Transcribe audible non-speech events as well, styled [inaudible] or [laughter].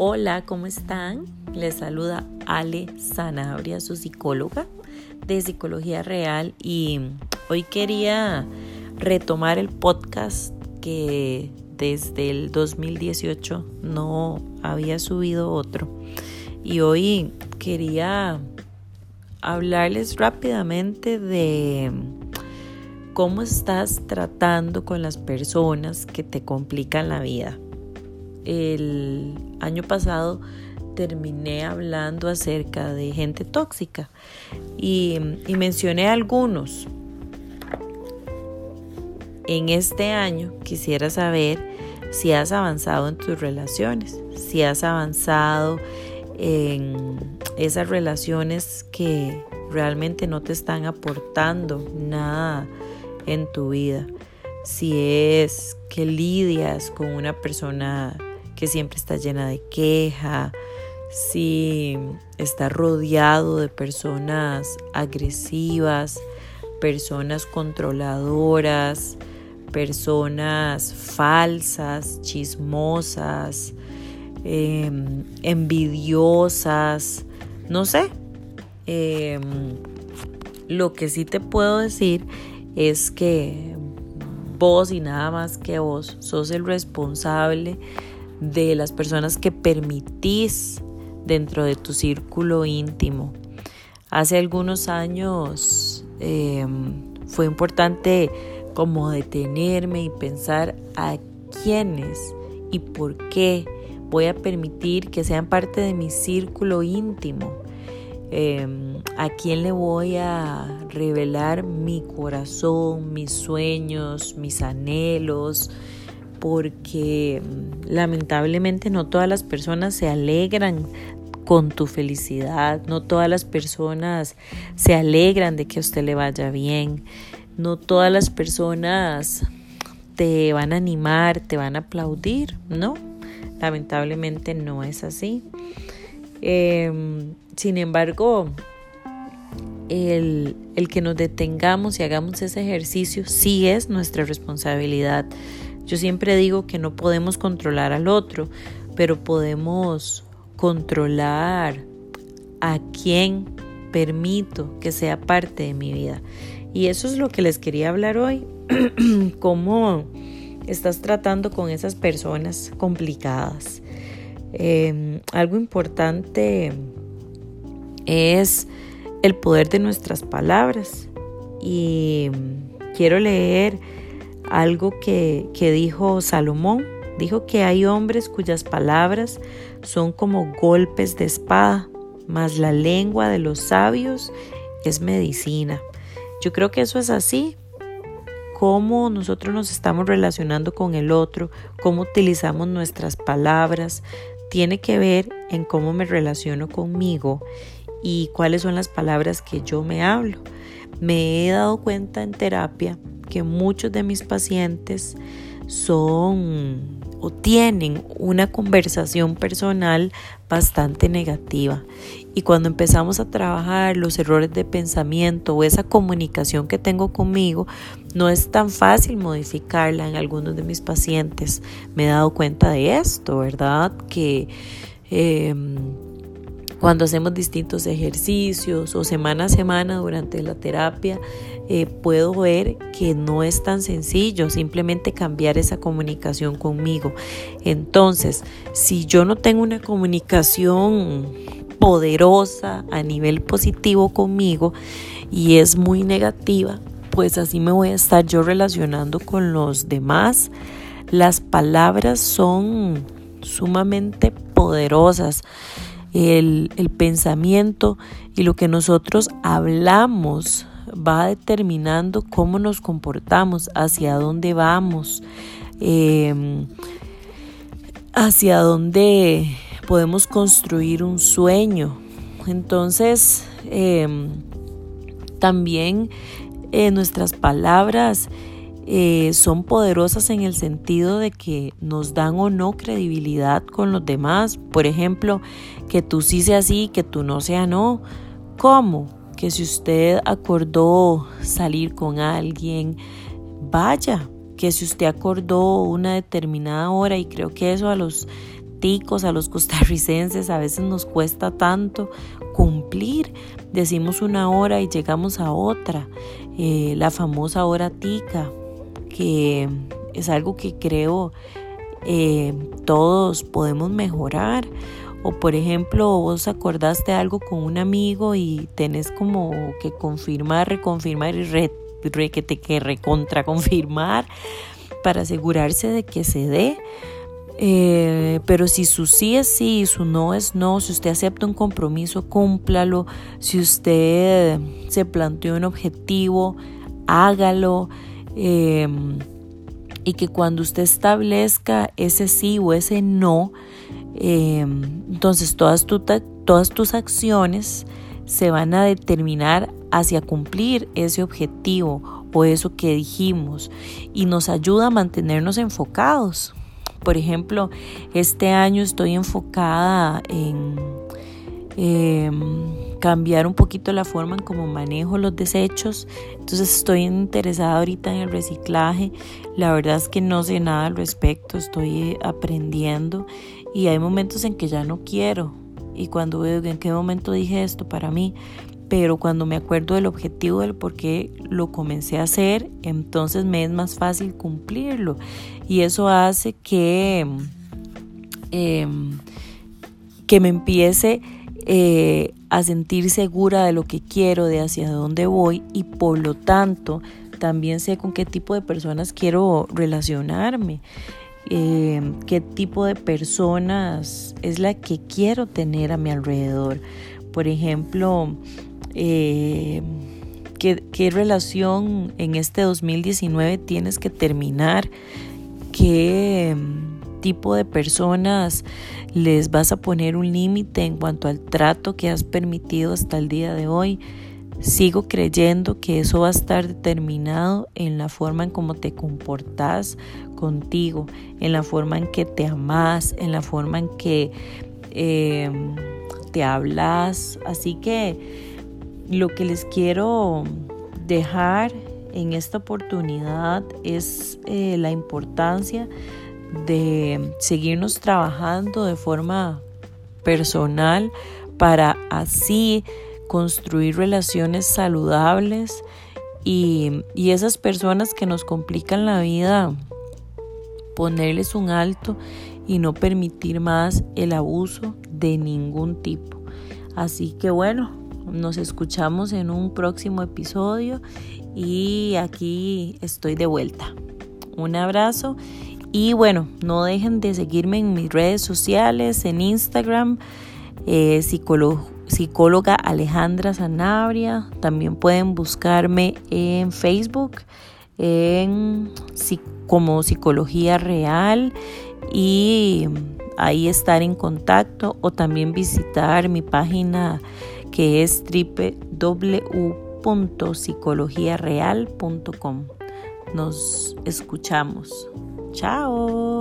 Hola, ¿cómo están? Les saluda Ale Sanabria, su psicóloga de Psicología Real y hoy quería retomar el podcast que desde el 2018 no había subido otro y hoy quería hablarles rápidamente de cómo estás tratando con las personas que te complican la vida. El año pasado terminé hablando acerca de gente tóxica y, mencioné algunos. En este año quisiera saber si has avanzado en tus relaciones, si has avanzado en esas relaciones que realmente no te están aportando nada en tu vida. Si es que lidias con una persona que siempre está llena de queja, si está rodeado de personas agresivas, personas controladoras, personas falsas, chismosas, em, envidiosas, no sé. Em, lo que sí te puedo decir es que vos y nada más que vos sos el responsable de las personas que permitís dentro de tu círculo íntimo. Hace algunos años em, fue importante como detenerme y pensar a quiénes y por qué voy a permitir que sean parte de mi círculo íntimo. Em, a quién le voy a revelar mi corazón, mis sueños, mis anhelos, porque mm, lamentablemente no todas las personas se alegran con tu felicidad, no todas las personas se alegran de que a usted le vaya bien, no todas las personas te van a animar, te van a aplaudir, ¿no? Lamentablemente no es así. Em, sin embargo, el, que nos detengamos y hagamos ese ejercicio sí es nuestra responsabilidad. Yo siempre digo que no podemos controlar al otro, pero podemos controlar a quien permito que sea parte de mi vida. Y eso es lo que les quería hablar hoy. [clears throat] Cómo estás tratando con esas personas complicadas. Em, algo importante es el poder de nuestras palabras. Y quiero leer algo que, que dijo Salomón. Dijo que hay hombres cuyas palabras son como golpes de espada, mas la lengua de los sabios es medicina. Yo creo que eso es así. Cómo nosotros nos estamos relacionando con el otro, cómo utilizamos nuestras palabras, tiene que ver en cómo me relaciono conmigo y cuáles son las palabras que yo me hablo. Me he dado cuenta en terapia que muchos de mis pacientes son o tienen una conversación personal bastante negativa. Y cuando empezamos a trabajar los errores de pensamiento o esa comunicación que tengo conmigo, no es tan fácil modificarla en algunos de mis pacientes. Me he dado cuenta de esto, ¿verdad? Que em, cuando hacemos distintos ejercicios o semana a semana durante la terapia, eh, puedo ver que no es tan sencillo simplemente cambiar esa comunicación conmigo. Entonces, si yo no tengo una comunicación poderosa a nivel positivo conmigo y es muy negativa, pues así me voy a estar yo relacionando con los demás. Las palabras son sumamente poderosas el, pensamiento y lo que nosotros hablamos va determinando cómo nos comportamos, hacia dónde vamos, em, hacia dónde podemos construir un sueño. Entonces, em, también eh, nuestras palabras eh, son poderosas en el sentido de que nos dan o no credibilidad con los demás. Por ejemplo, que tú sí sea sí, que tú no sea no. ¿Cómo? Que si usted acordó salir con alguien, vaya. Que si usted acordó una determinada hora, y creo que eso a los ticos, a los costarricenses, a veces nos cuesta tanto cumplir. Decimos una hora y llegamos a otra. Eh, la famosa hora tica, que es algo que creo eh, todos podemos mejorar. O por ejemplo, vos acordaste algo con un amigo y tenés como que confirmar, reconfirmar y re, que te que recontra confirmar para asegurarse de que se dé. Eh, pero si su sí es sí y su no es no, si usted acepta un compromiso, cúmplalo. Si usted se planteó un objetivo, hágalo. Em, y que cuando usted establezca ese sí o ese no, em, entonces todas, todas tus acciones se van a determinar hacia cumplir ese objetivo o eso que dijimos y nos ayuda a mantenernos enfocados. Por ejemplo, este año estoy enfocada en em, cambiar un poquito la forma en cómo manejo los desechos. Entonces estoy interesada ahorita en el reciclaje. La verdad es que no sé nada al respecto, estoy aprendiendo y hay momentos en que ya no quiero. Y cuando veo en qué momento dije esto para mí, pero cuando me acuerdo del objetivo del por qué lo comencé a hacer, entonces me es más fácil cumplirlo. Y eso hace que, em, que me empiece eh, a sentir segura de lo que quiero, de hacia dónde voy y por lo tanto también sé con qué tipo de personas quiero relacionarme. Em, qué tipo de personas es la que quiero tener a mi alrededor. Por ejemplo, eh, ¿qué, relación en este 2019 tienes que terminar, qué tipo de personas les vas a poner un límite en cuanto al trato que has permitido hasta el día de hoy. Sigo creyendo que eso va a estar determinado en la forma en cómo te comportas contigo, en la forma en que te amas, en la forma en que eh, te hablas. Así que lo que les quiero dejar en esta oportunidad es eh, la importancia de seguirnos trabajando de forma personal para así construir relaciones saludables y, y, esas personas que nos complican la vida, ponerles un alto y no permitir más el abuso de ningún tipo. Así que bueno, nos escuchamos en un próximo episodio y aquí estoy de vuelta. Un abrazo y bueno, no dejen de seguirme en mis redes sociales, en Instagram, eh, psicóloga Alejandra Sanabria. También pueden buscarme en Facebook en, como Psicología Real y ahí estar en contacto o también visitar mi página que es www.psicologiareal.com. Nos escuchamos. Ciao!